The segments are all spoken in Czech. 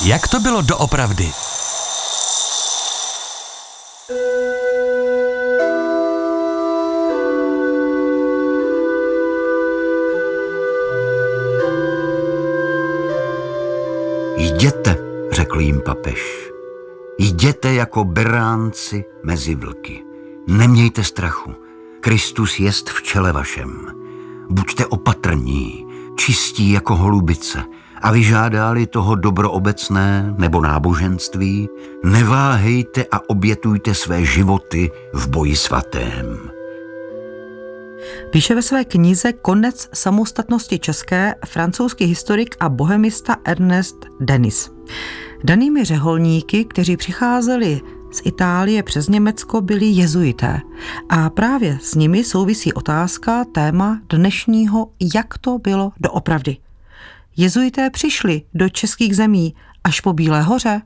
Jak to bylo doopravdy? Jděte, řekl jim papež. Jděte jako beránci mezi vlky. Nemějte strachu. Kristus jest v čele vašem. Buďte opatrní, čistí jako holubice a vyžádali toho dobro obecné nebo náboženství, neváhejte a obětujte své životy v boji svatém. Píše ve své knize Konec samostatnosti české francouzský historik a bohemista Ernest Denis. Danými řeholníky, kteří přicházeli z Itálie přes Německo, byli jezuité. A právě s nimi souvisí otázka, téma dnešního, jak to bylo doopravdy. Jezuité přišli do českých zemí až po Bílé hoře.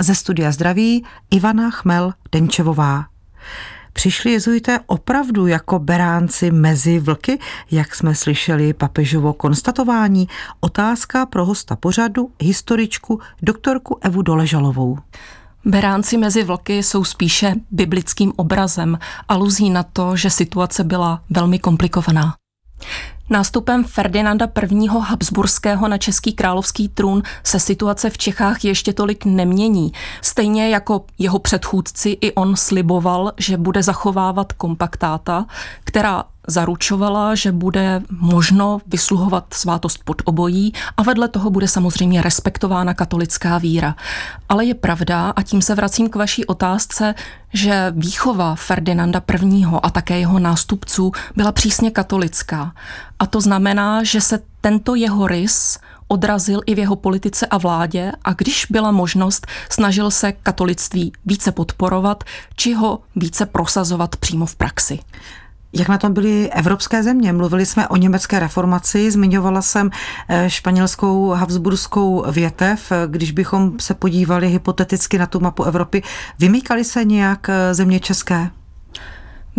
Ze studia zdraví Ivana Chmel-Denčevová. Přišli jezuité opravdu jako beránci mezi vlky, jak jsme slyšeli papežovo konstatování? Otázka pro hosta pořadu, historičku, doktorku Evu Doležalovou. Beránci mezi vlky jsou spíše biblickým obrazem, aluzí na to, že situace byla velmi komplikovaná. Nástupem Ferdinanda I. Habsburského na český královský trůn se situace v Čechách ještě tolik nemění. Stejně jako jeho předchůdci i on sliboval, že bude zachovávat kompaktáta, která zaručovala, že bude možno vysluhovat svátost pod obojí a vedle toho bude samozřejmě respektována katolická víra. Ale je pravda, a tím se vracím k vaší otázce, že výchova Ferdinanda I. a také jeho nástupců byla přísně katolická. A to znamená, že se tento jeho rys odrazil i v jeho politice a vládě a když byla možnost, snažil se katolictví více podporovat či ho více prosazovat přímo v praxi. Jak na tom byly evropské země? Mluvili jsme o německé reformaci, zmiňovala jsem eh, španělskou Habsburskou větev. Když bychom se podívali hypoteticky na tu mapu Evropy, vymýkali se nějak eh, země české?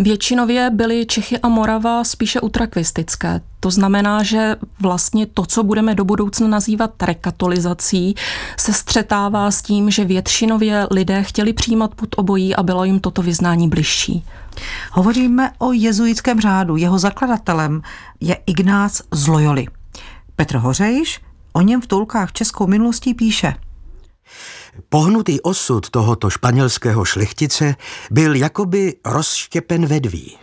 Většinově byly Čechy a Morava spíše utrakvistické. To znamená, že vlastně to, co budeme do budoucna nazývat rekatolizací, se střetává s tím, že většinově lidé chtěli přijímat pod obojí a bylo jim toto vyznání bližší. Hovoříme o jezuitském řádu. Jeho zakladatelem je Ignác z Loyoli. Petr Hořejš o něm v toulkách českou minulostí píše – Pohnutý osud tohoto španělského šlechtice byl jakoby rozštěpen vedví.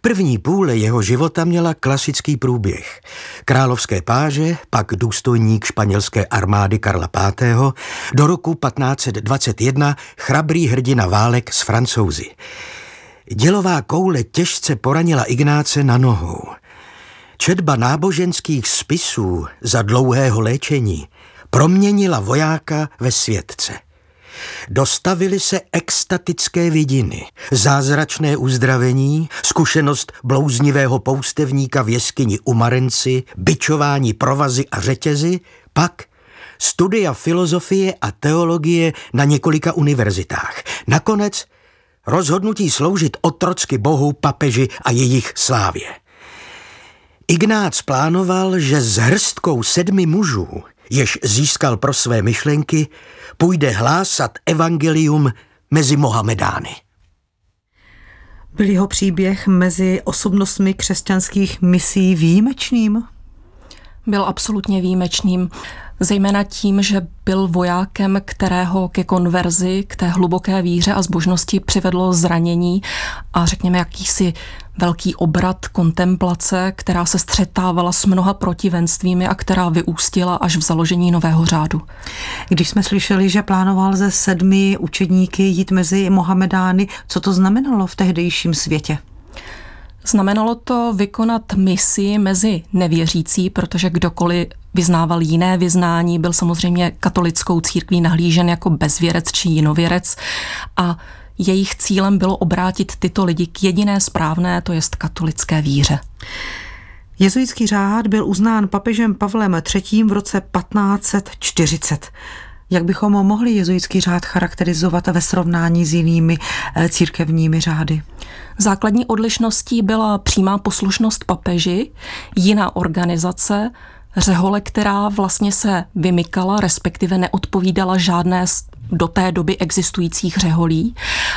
První půle jeho života měla klasický průběh. Královské páže, pak důstojník španělské armády Karla V. do roku 1521 chrabrý hrdina válek s francouzi. Dělová koule těžce poranila Ignáce na nohou. Četba náboženských spisů za dlouhého léčení proměnila vojáka ve světce. Dostavily se extatické vidiny, zázračné uzdravení, zkušenost blouznivého poustevníka v jeskyni u Marenci, byčování provazy a řetězy, pak studia filozofie a teologie na několika univerzitách. Nakonec rozhodnutí sloužit otrocky bohu, papeži a jejich slávě. Ignác plánoval, že s hrstkou sedmi mužů jež získal pro své myšlenky, půjde hlásat evangelium mezi Mohamedány. Byl jeho příběh mezi osobnostmi křesťanských misí výjimečným? Byl absolutně výjimečným zejména tím, že byl vojákem, kterého ke konverzi, k té hluboké víře a zbožnosti přivedlo zranění a řekněme jakýsi velký obrat kontemplace, která se střetávala s mnoha protivenstvími a která vyústila až v založení nového řádu. Když jsme slyšeli, že plánoval ze sedmi učedníky jít mezi Mohamedány, co to znamenalo v tehdejším světě? Znamenalo to vykonat misi mezi nevěřící, protože kdokoliv vyznával jiné vyznání, byl samozřejmě katolickou církví nahlížen jako bezvěrec či jinověrec a jejich cílem bylo obrátit tyto lidi k jediné správné, to jest katolické víře. Jezuitský řád byl uznán papežem Pavlem III. v roce 1540. Jak bychom mohli jezuitský řád charakterizovat ve srovnání s jinými eh, církevními řády? Základní odlišností byla přímá poslušnost papeži, jiná organizace, řehole, která vlastně se vymykala, respektive neodpovídala žádné do té doby existujících řeholí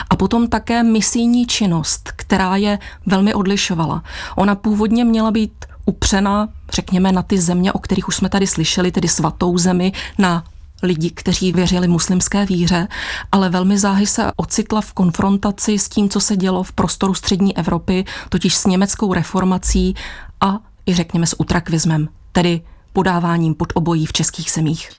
a potom také misijní činnost, která je velmi odlišovala. Ona původně měla být upřena, řekněme, na ty země, o kterých už jsme tady slyšeli, tedy svatou zemi, na lidi, kteří věřili muslimské víře, ale velmi záhy se ocitla v konfrontaci s tím, co se dělo v prostoru střední Evropy, totiž s německou reformací a i řekněme s utrakvismem, tedy podáváním pod obojí v českých zemích.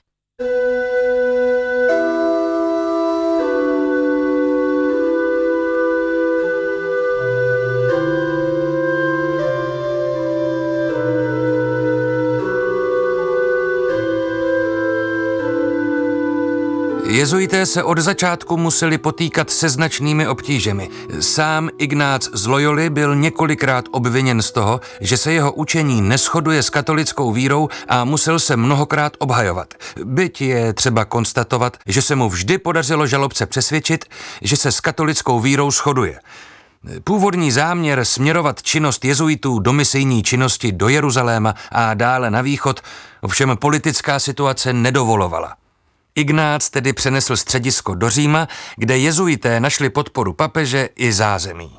Jezuité se od začátku museli potýkat se značnými obtížemi. Sám Ignác z Loyoli byl několikrát obviněn z toho, že se jeho učení neschoduje s katolickou vírou a musel se mnohokrát obhajovat. Byť je třeba konstatovat, že se mu vždy podařilo žalobce přesvědčit, že se s katolickou vírou shoduje. Původní záměr směrovat činnost jezuitů do misijní činnosti do Jeruzaléma a dále na východ ovšem politická situace nedovolovala. Ignác tedy přenesl středisko do Říma, kde jezuité našli podporu papeže i zázemí.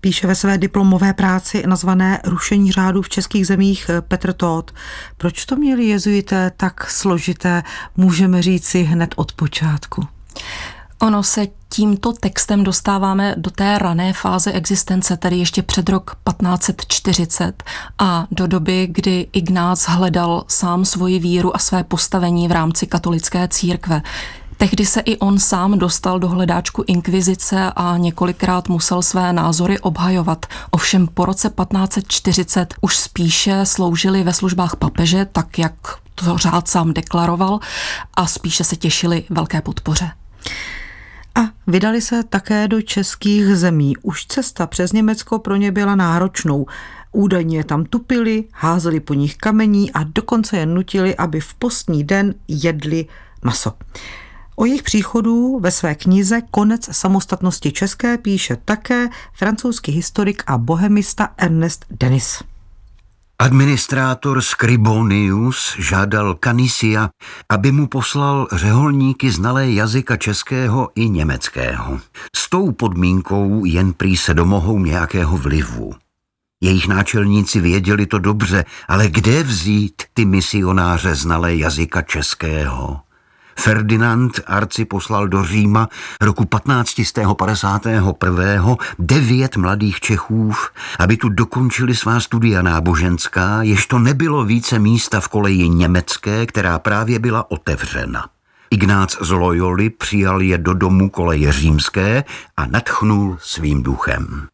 Píše ve své diplomové práci nazvané Rušení řádu v českých zemích Petr Todt. Proč to měli jezuité tak složité, můžeme říci hned od počátku? Ono se tímto textem dostáváme do té rané fáze existence, tedy ještě před rok 1540 a do doby, kdy Ignác hledal sám svoji víru a své postavení v rámci katolické církve. Tehdy se i on sám dostal do hledáčku inkvizice a několikrát musel své názory obhajovat. Ovšem po roce 1540 už spíše sloužili ve službách papeže, tak jak to řád sám deklaroval, a spíše se těšili velké podpoře. A vydali se také do českých zemí. Už cesta přes Německo pro ně byla náročnou. Údajně tam tupili, házeli po nich kamení a dokonce je nutili, aby v postní den jedli maso. O jejich příchodu ve své knize Konec samostatnosti české píše také francouzský historik a bohemista Ernest Denis. Administrátor Scribonius žádal Canisia, aby mu poslal řeholníky znalé jazyka českého i německého. S tou podmínkou jen prý se domohou nějakého vlivu. Jejich náčelníci věděli to dobře, ale kde vzít ty misionáře znalé jazyka českého? Ferdinand Arci poslal do Říma roku 1551. devět mladých Čechů, aby tu dokončili svá studia náboženská, jež to nebylo více místa v koleji německé, která právě byla otevřena. Ignác z Loyoli přijal je do domu koleje římské a nadchnul svým duchem.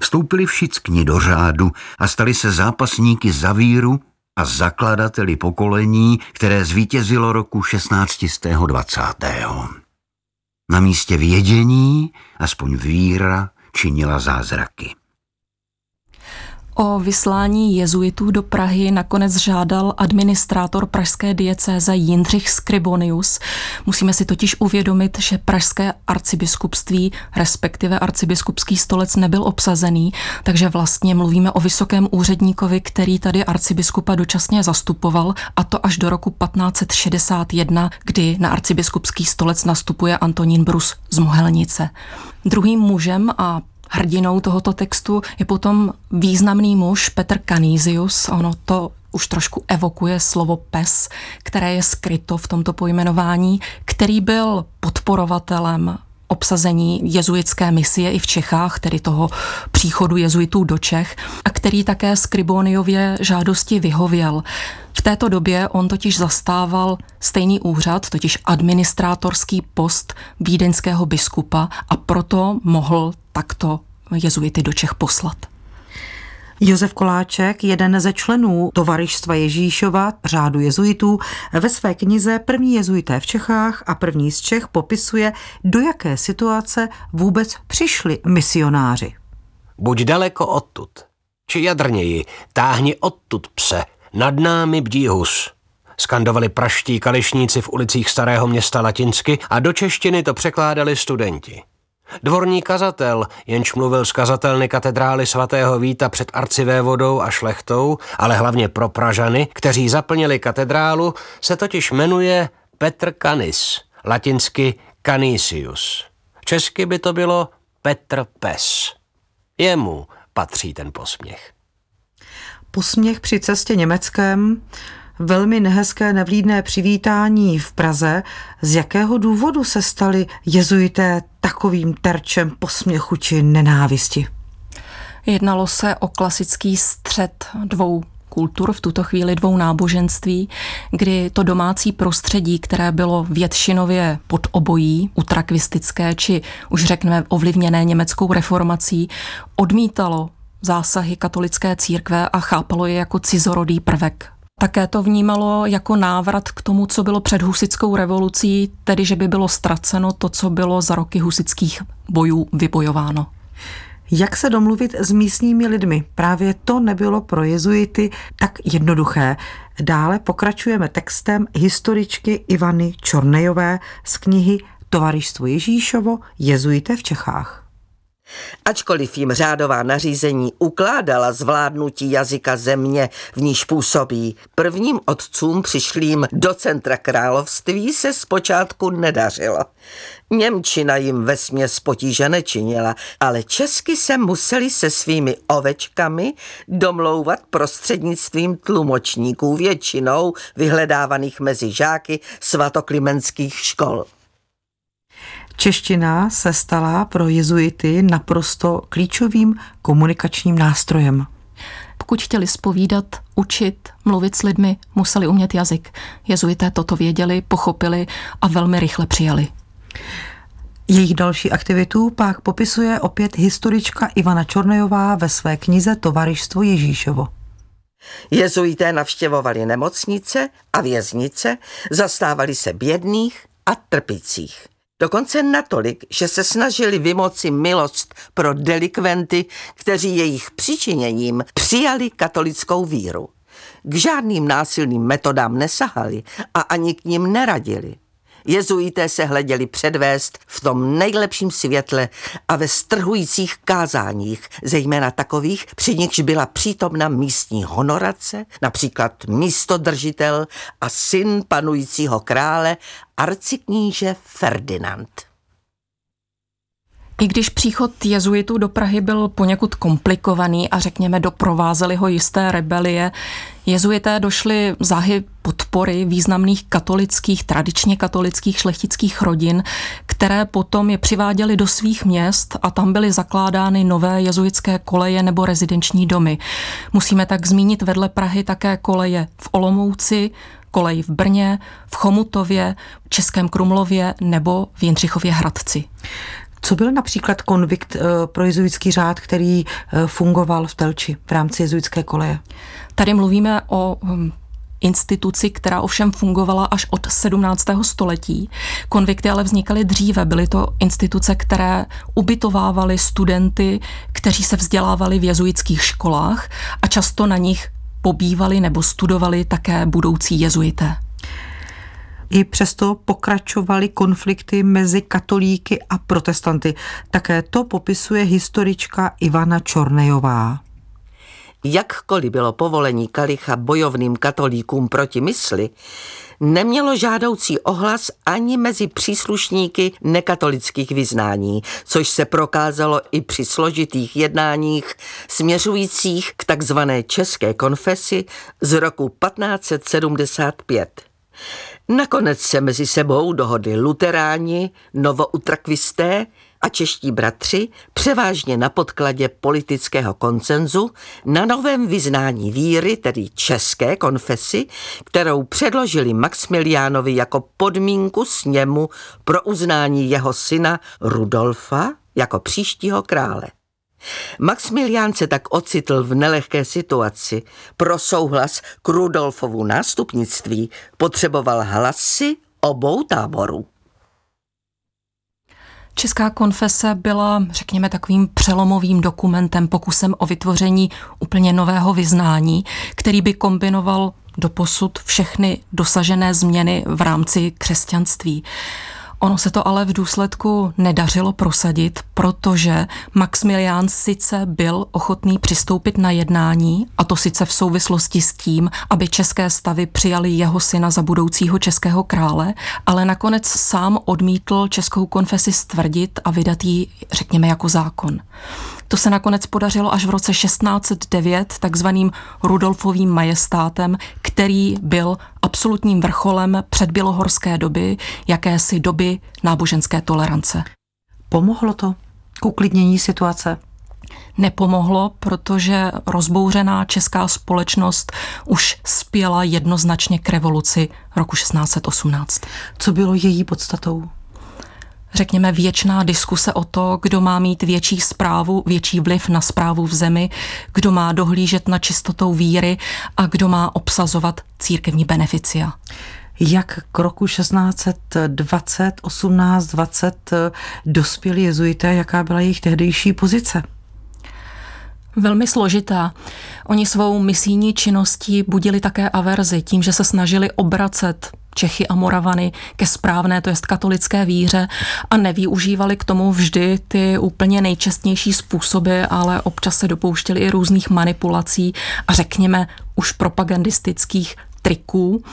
Vstoupili všichni do řádu a stali se zápasníky za víru a zakladateli pokolení, které zvítězilo roku 1620. Na místě vědění, aspoň víra, činila zázraky. O vyslání jezuitů do Prahy nakonec žádal administrátor pražské diecéze Jindřich Scribonius. Musíme si totiž uvědomit, že pražské arcibiskupství, respektive arcibiskupský stolec nebyl obsazený, takže vlastně mluvíme o vysokém úředníkovi, který tady arcibiskupa dočasně zastupoval, a to až do roku 1561, kdy na arcibiskupský stolec nastupuje Antonín Brus z Mohelnice. Druhým mužem a Hrdinou tohoto textu je potom významný muž Petr Canisius. Ono to už trošku evokuje slovo pes, které je skryto v tomto pojmenování, který byl podporovatelem obsazení jezuitské misie i v Čechách, tedy toho příchodu jezuitů do Čech, a který také Skriboniově žádosti vyhověl. V této době on totiž zastával stejný úřad, totiž administrátorský post vídeňského biskupa a proto mohl takto jezuity do Čech poslat. Josef Koláček, jeden ze členů Tovarištva Ježíšova, řádu jezuitů, ve své knize První jezuité v Čechách a první z Čech popisuje, do jaké situace vůbec přišli misionáři. Buď daleko odtud, či jadrněji, táhni odtud pse, nad námi bdí hus. Skandovali praští kališníci v ulicích starého města latinsky a do češtiny to překládali studenti. Dvorní kazatel, jenž mluvil z kazatelny katedrály svatého Víta před arcivévodou a šlechtou, ale hlavně pro Pražany, kteří zaplnili katedrálu, se totiž jmenuje Petr Canis, latinsky Canisius. Česky by to bylo Petr Pes. Jemu patří ten posměch. Posměch při cestě Německem, velmi nehezké nevlídné přivítání v Praze. Z jakého důvodu se stali jezuité takovým terčem posměchu či nenávisti? Jednalo se o klasický střed dvou kultur, v tuto chvíli dvou náboženství, kdy to domácí prostředí, které bylo většinově pod obojí, utrakvistické či už řekneme ovlivněné německou reformací, odmítalo zásahy katolické církve a chápalo je jako cizorodý prvek také to vnímalo jako návrat k tomu, co bylo před husickou revolucí, tedy že by bylo ztraceno to, co bylo za roky husických bojů vybojováno. Jak se domluvit s místními lidmi? Právě to nebylo pro jezuity tak jednoduché. Dále pokračujeme textem historičky Ivany Čornejové z knihy Tovarištvo Ježíšovo Jezuité v Čechách. Ačkoliv jim řádová nařízení ukládala zvládnutí jazyka země, v níž působí, prvním otcům přišlým do centra království se zpočátku nedařilo. Němčina jim ve směs potíže nečinila, ale česky se museli se svými ovečkami domlouvat prostřednictvím tlumočníků většinou vyhledávaných mezi žáky svatoklimenských škol. Čeština se stala pro jezuity naprosto klíčovým komunikačním nástrojem. Pokud chtěli spovídat, učit, mluvit s lidmi, museli umět jazyk. Jezuité toto věděli, pochopili a velmi rychle přijali. Jejich další aktivitu pak popisuje opět historička Ivana Čornejová ve své knize Tovarištvo Ježíšovo. Jezuité navštěvovali nemocnice a věznice, zastávali se bědných a trpících. Dokonce natolik, že se snažili vymoci milost pro delikventy, kteří jejich přičiněním přijali katolickou víru. K žádným násilným metodám nesahali a ani k ním neradili. Jezuité se hleděli předvést v tom nejlepším světle a ve strhujících kázáních, zejména takových, při nichž byla přítomna místní honorace, například místodržitel a syn panujícího krále, arcikníže Ferdinand. I když příchod jezuitů do Prahy byl poněkud komplikovaný a řekněme doprovázely ho jisté rebelie, jezuité došli záhy podpory významných katolických, tradičně katolických šlechtických rodin, které potom je přiváděly do svých měst a tam byly zakládány nové jezuitské koleje nebo rezidenční domy. Musíme tak zmínit vedle Prahy také koleje v Olomouci, kolej v Brně, v Chomutově, Českém Krumlově nebo v Jindřichově Hradci. Co byl například konvikt eh, pro jezuitský řád, který eh, fungoval v Telči v rámci jezuitské koleje? Tady mluvíme o hm, instituci, která ovšem fungovala až od 17. století. Konvikty ale vznikaly dříve. Byly to instituce, které ubytovávaly studenty, kteří se vzdělávali v jezuitských školách a často na nich pobývali nebo studovali také budoucí jezuité. I přesto pokračovaly konflikty mezi katolíky a protestanty. Také to popisuje historička Ivana Čornejová. Jakkoliv bylo povolení kalicha bojovným katolíkům proti mysli, nemělo žádoucí ohlas ani mezi příslušníky nekatolických vyznání, což se prokázalo i při složitých jednáních směřujících k takzvané české konfesi z roku 1575. Nakonec se mezi sebou dohodli luteráni, novoutrakvisté a čeští bratři, převážně na podkladě politického koncenzu, na novém vyznání víry, tedy české konfesi, kterou předložili Maximiliánovi jako podmínku sněmu pro uznání jeho syna Rudolfa jako příštího krále. Maximilián se tak ocitl v nelehké situaci. Pro souhlas k Rudolfovu nástupnictví potřeboval hlasy obou táborů. Česká konfese byla, řekněme, takovým přelomovým dokumentem, pokusem o vytvoření úplně nového vyznání, který by kombinoval doposud všechny dosažené změny v rámci křesťanství. Ono se to ale v důsledku nedařilo prosadit, protože Maximilián sice byl ochotný přistoupit na jednání, a to sice v souvislosti s tím, aby české stavy přijali jeho syna za budoucího českého krále, ale nakonec sám odmítl českou konfesi stvrdit a vydat ji, řekněme, jako zákon. To se nakonec podařilo až v roce 1609 takzvaným Rudolfovým majestátem, který byl absolutním vrcholem předbělohorské doby, jakési doby náboženské tolerance. Pomohlo to k uklidnění situace? Nepomohlo, protože rozbouřená česká společnost už spěla jednoznačně k revoluci roku 1618. Co bylo její podstatou? řekněme, věčná diskuse o to, kdo má mít větší zprávu, větší vliv na zprávu v zemi, kdo má dohlížet na čistotou víry a kdo má obsazovat církevní beneficia. Jak k roku 1620, 1820 dospěli jezuité, jaká byla jejich tehdejší pozice? Velmi složitá. Oni svou misijní činností budili také averzi tím, že se snažili obracet Čechy a Moravany ke správné, to jest katolické víře a nevyužívali k tomu vždy ty úplně nejčestnější způsoby, ale občas se dopouštěli i různých manipulací a řekněme už propagandistických triků.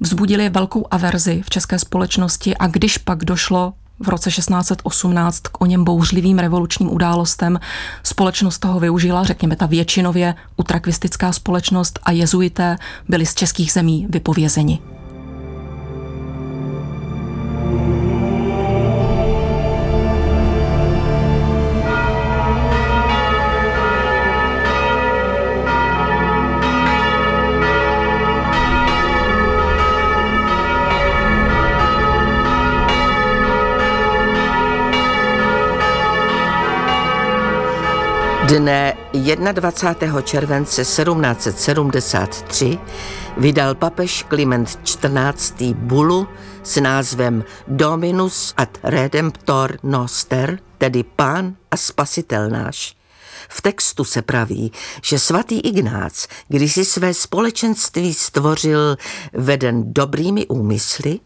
Vzbudili velkou averzi v české společnosti a když pak došlo v roce 1618 k o něm bouřlivým revolučním událostem. Společnost toho využila, řekněme ta většinově utrakvistická společnost a jezuité byli z českých zemí vypovězeni. Dne 21. července 1773 vydal papež Kliment XIV. bulu s názvem Dominus ad Redemptor Noster, tedy Pán a Spasitel náš. V textu se praví, že svatý Ignác, když si své společenství stvořil veden dobrými úmysly,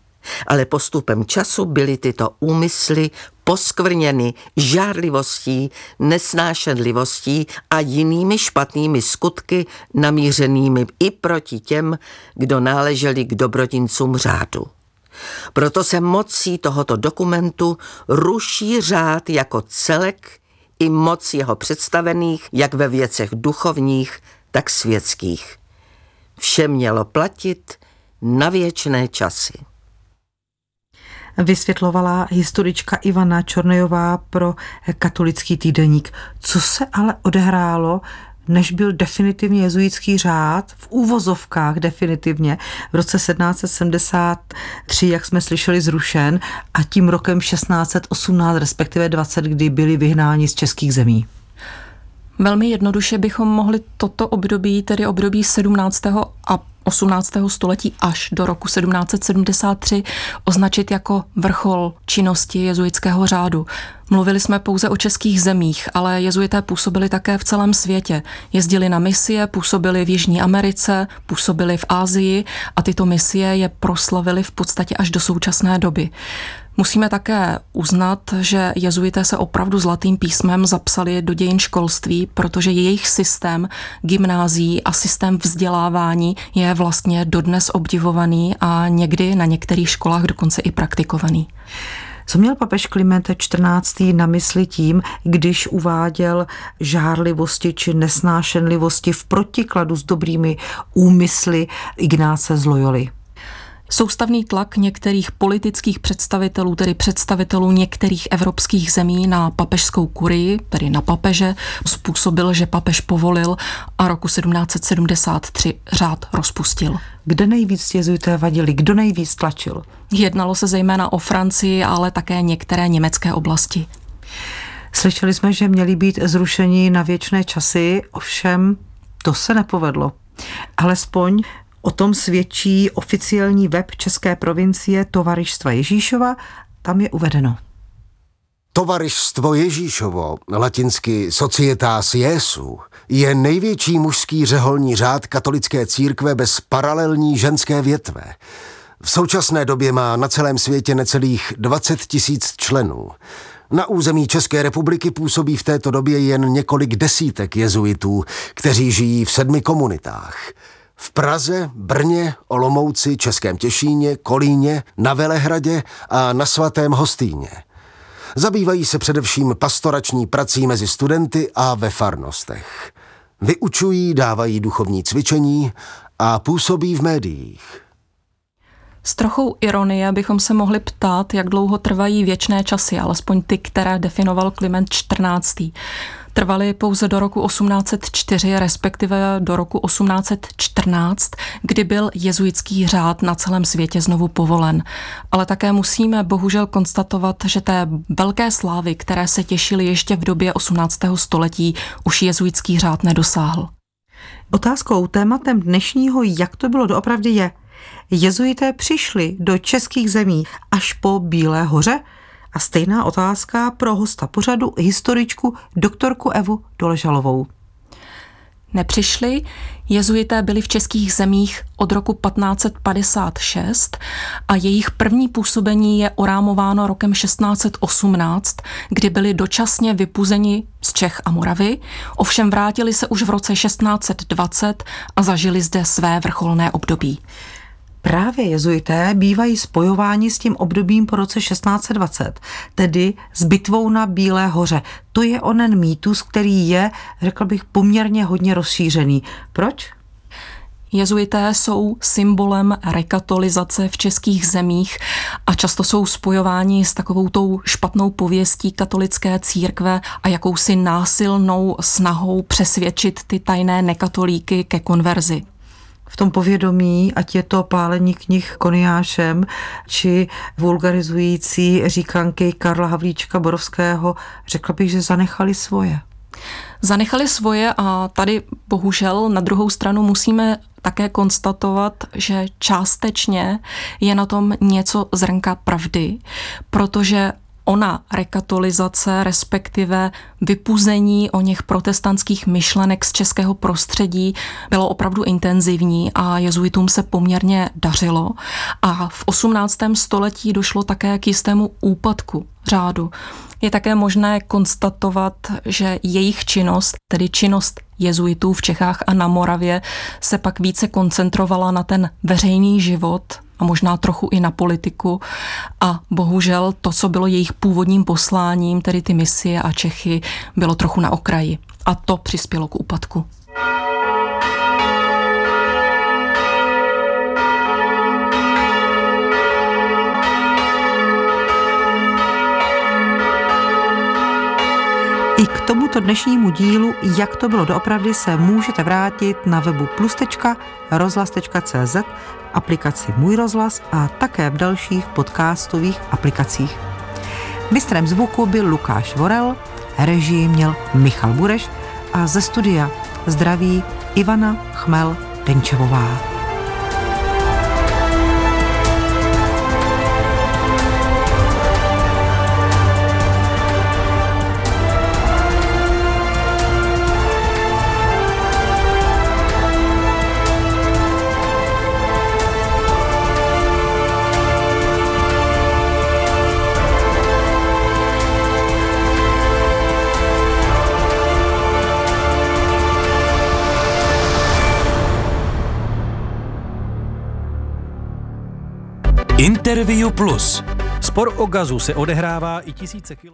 ale postupem času byly tyto úmysly poskvrněny žárlivostí, nesnášenlivostí a jinými špatnými skutky namířenými i proti těm, kdo náleželi k dobrodincům řádu. Proto se mocí tohoto dokumentu ruší řád jako celek i moc jeho představených, jak ve věcech duchovních, tak světských. Vše mělo platit na věčné časy vysvětlovala historička Ivana Čornejová pro katolický týdeník. Co se ale odehrálo než byl definitivně jezuitský řád, v úvozovkách definitivně, v roce 1773, jak jsme slyšeli, zrušen a tím rokem 1618, respektive 20, kdy byli vyhnáni z českých zemí. Velmi jednoduše bychom mohli toto období, tedy období 17. a 18. století až do roku 1773 označit jako vrchol činnosti jezuitského řádu. Mluvili jsme pouze o českých zemích, ale jezuité působili také v celém světě. Jezdili na misie, působili v Jižní Americe, působili v Ázii a tyto misie je proslavili v podstatě až do současné doby. Musíme také uznat, že jezuité se opravdu zlatým písmem zapsali do dějin školství, protože jejich systém gymnází a systém vzdělávání je vlastně dodnes obdivovaný a někdy na některých školách dokonce i praktikovaný. Co měl papež Kliment XIV. na mysli tím, když uváděl žárlivosti či nesnášenlivosti v protikladu s dobrými úmysly Ignáce z Loyoli? Soustavný tlak některých politických představitelů, tedy představitelů některých evropských zemí na papežskou kurii, tedy na papeže, způsobil, že papež povolil a roku 1773 řád rozpustil. Kde nejvíc jezuité vadili? Kdo nejvíc tlačil? Jednalo se zejména o Francii, ale také některé německé oblasti. Slyšeli jsme, že měli být zrušeni na věčné časy, ovšem to se nepovedlo. Alespoň O tom svědčí oficiální web České provincie Tovarištva Ježíšova, tam je uvedeno. Tovarištvo Ježíšovo, latinsky Societas Jesu, je největší mužský řeholní řád katolické církve bez paralelní ženské větve. V současné době má na celém světě necelých 20 tisíc členů. Na území České republiky působí v této době jen několik desítek jezuitů, kteří žijí v sedmi komunitách. V Praze, Brně, Olomouci, Českém Těšíně, Kolíně, na Velehradě a na svatém Hostýně. Zabývají se především pastorační prací mezi studenty a ve farnostech. Vyučují, dávají duchovní cvičení a působí v médiích. S trochou ironie bychom se mohli ptát, jak dlouho trvají věčné časy, alespoň ty, které definoval Kliment XIV. Trvaly pouze do roku 1804, respektive do roku 1814, kdy byl jezuitský řád na celém světě znovu povolen. Ale také musíme bohužel konstatovat, že té velké slávy, které se těšily ještě v době 18. století, už jezuitský řád nedosáhl. Otázkou, tématem dnešního, jak to bylo doopravdy je, jezuité přišli do českých zemí až po Bílé hoře? A stejná otázka pro hosta pořadu, historičku doktorku Evu Doležalovou. Nepřišli, jezuité byli v českých zemích od roku 1556 a jejich první působení je orámováno rokem 1618, kdy byli dočasně vypuzeni z Čech a Moravy, ovšem vrátili se už v roce 1620 a zažili zde své vrcholné období. Právě jezuité bývají spojováni s tím obdobím po roce 1620, tedy s bitvou na Bílé hoře. To je onen mýtus, který je, řekl bych, poměrně hodně rozšířený. Proč? Jezuité jsou symbolem rekatolizace v českých zemích a často jsou spojováni s takovou tou špatnou pověstí katolické církve a jakousi násilnou snahou přesvědčit ty tajné nekatolíky ke konverzi v tom povědomí, ať je to pálení knih Koniášem, či vulgarizující říkanky Karla Havlíčka Borovského, řekla bych, že zanechali svoje. Zanechali svoje a tady bohužel na druhou stranu musíme také konstatovat, že částečně je na tom něco zrnka pravdy, protože ona rekatolizace, respektive vypuzení o něch protestantských myšlenek z českého prostředí bylo opravdu intenzivní a jezuitům se poměrně dařilo. A v 18. století došlo také k jistému úpadku řádu. Je také možné konstatovat, že jejich činnost, tedy činnost jezuitů v Čechách a na Moravě, se pak více koncentrovala na ten veřejný život a možná trochu i na politiku. A bohužel to, co bylo jejich původním posláním, tedy ty misie a Čechy, bylo trochu na okraji. A to přispělo k úpadku. I k tomuto dnešnímu dílu, jak to bylo doopravdy, se můžete vrátit na webu plus.rozhlas.cz, aplikaci Můj rozhlas a také v dalších podcastových aplikacích. Mistrem zvuku byl Lukáš Vorel, režii měl Michal Bureš a ze studia zdraví Ivana Chmel Denčevová. Interview Plus. Spor o gazu se odehrává i tisíce kilo...